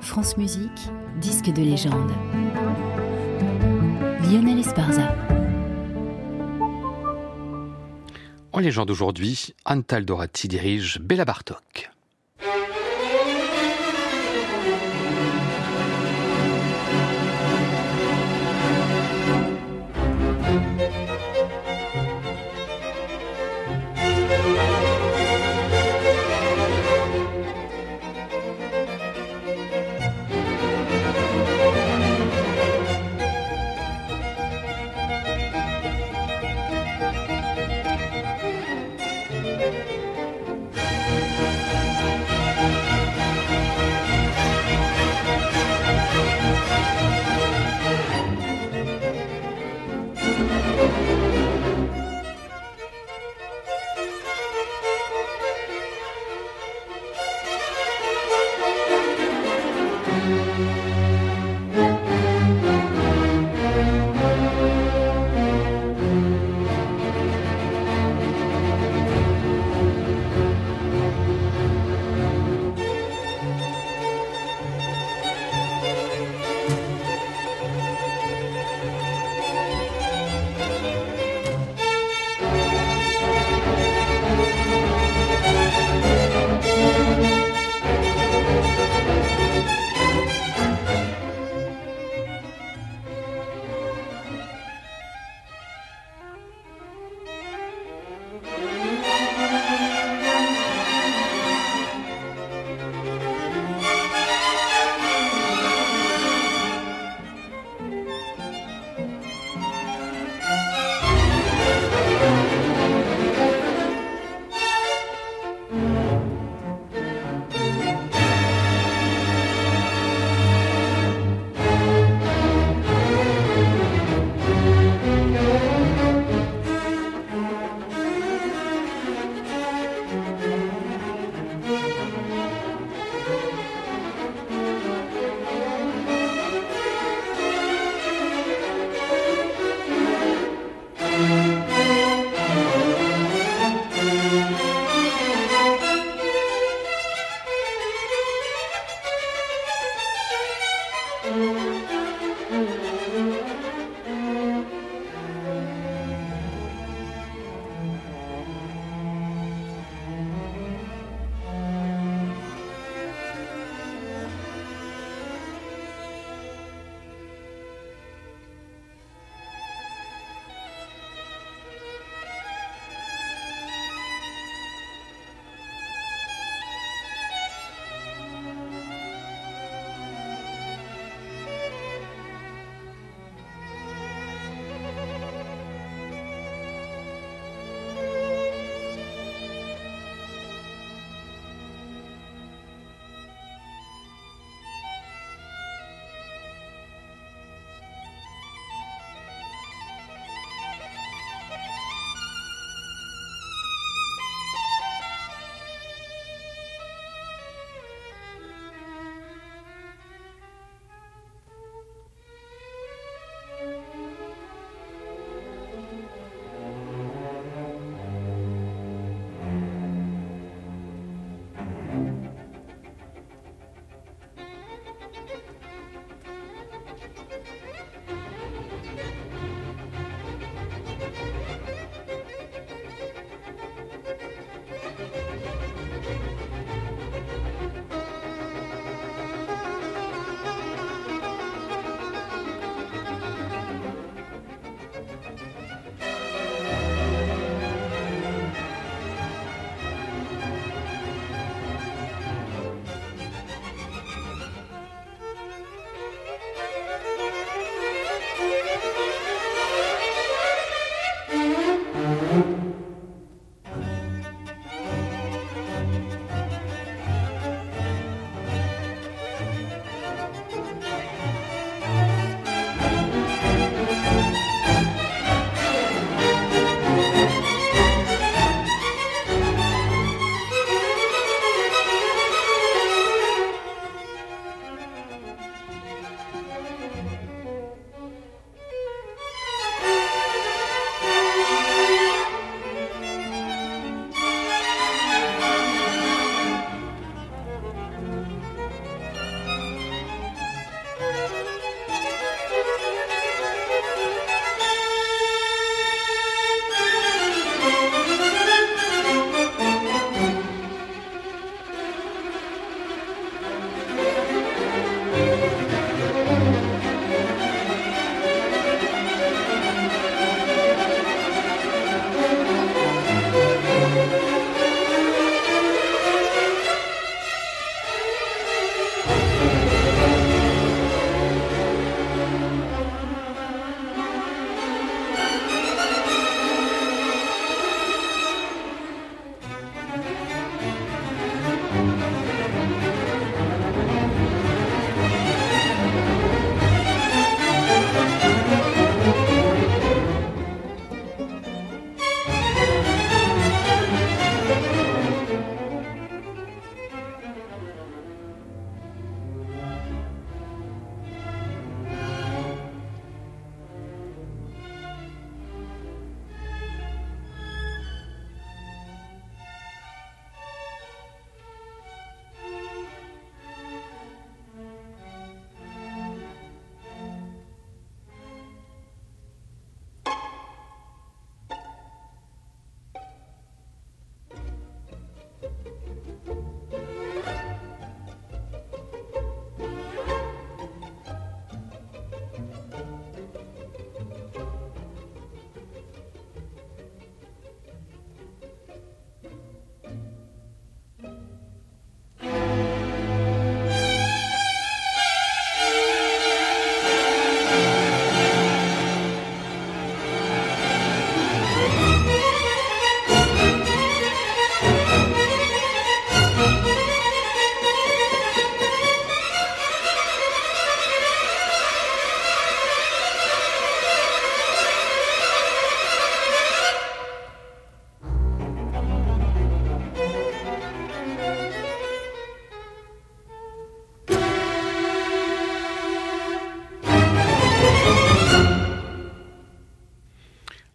France Musique, disque de légende. Lionel Esparza. En légende aujourd'hui, Antal Dorati dirige Bella Bartok.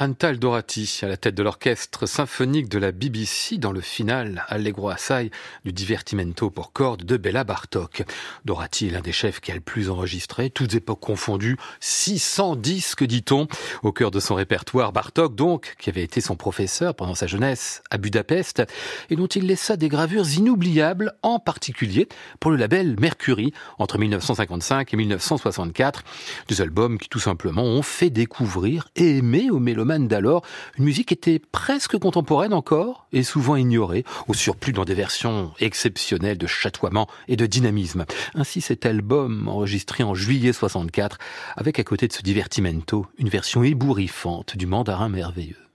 Antal Dorati à la tête de l'orchestre symphonique de la BBC dans le final Allegro Assai du Divertimento pour cordes de Bella Bartok. Dorati est l'un des chefs qui a le plus enregistré, toutes époques confondues, 600 disques dit-on. Au cœur de son répertoire, Bartok donc, qui avait été son professeur pendant sa jeunesse à Budapest et dont il laissa des gravures inoubliables, en particulier pour le label Mercury entre 1955 et 1964. Des albums qui tout simplement ont fait découvrir et aimer aux d'alors, une musique était presque contemporaine encore et souvent ignorée, au surplus dans des versions exceptionnelles de chatoiement et de dynamisme. Ainsi cet album, enregistré en juillet 64, avec à côté de ce divertimento, une version ébouriffante du mandarin merveilleux.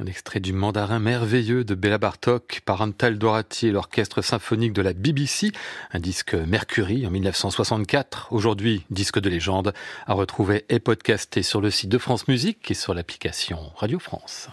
Un extrait du mandarin merveilleux de Béla Bartok par Antal Dorati et l'orchestre symphonique de la BBC, un disque Mercury en 1964, aujourd'hui disque de légende, à retrouver et podcasté sur le site de France Musique et sur l'application Radio France.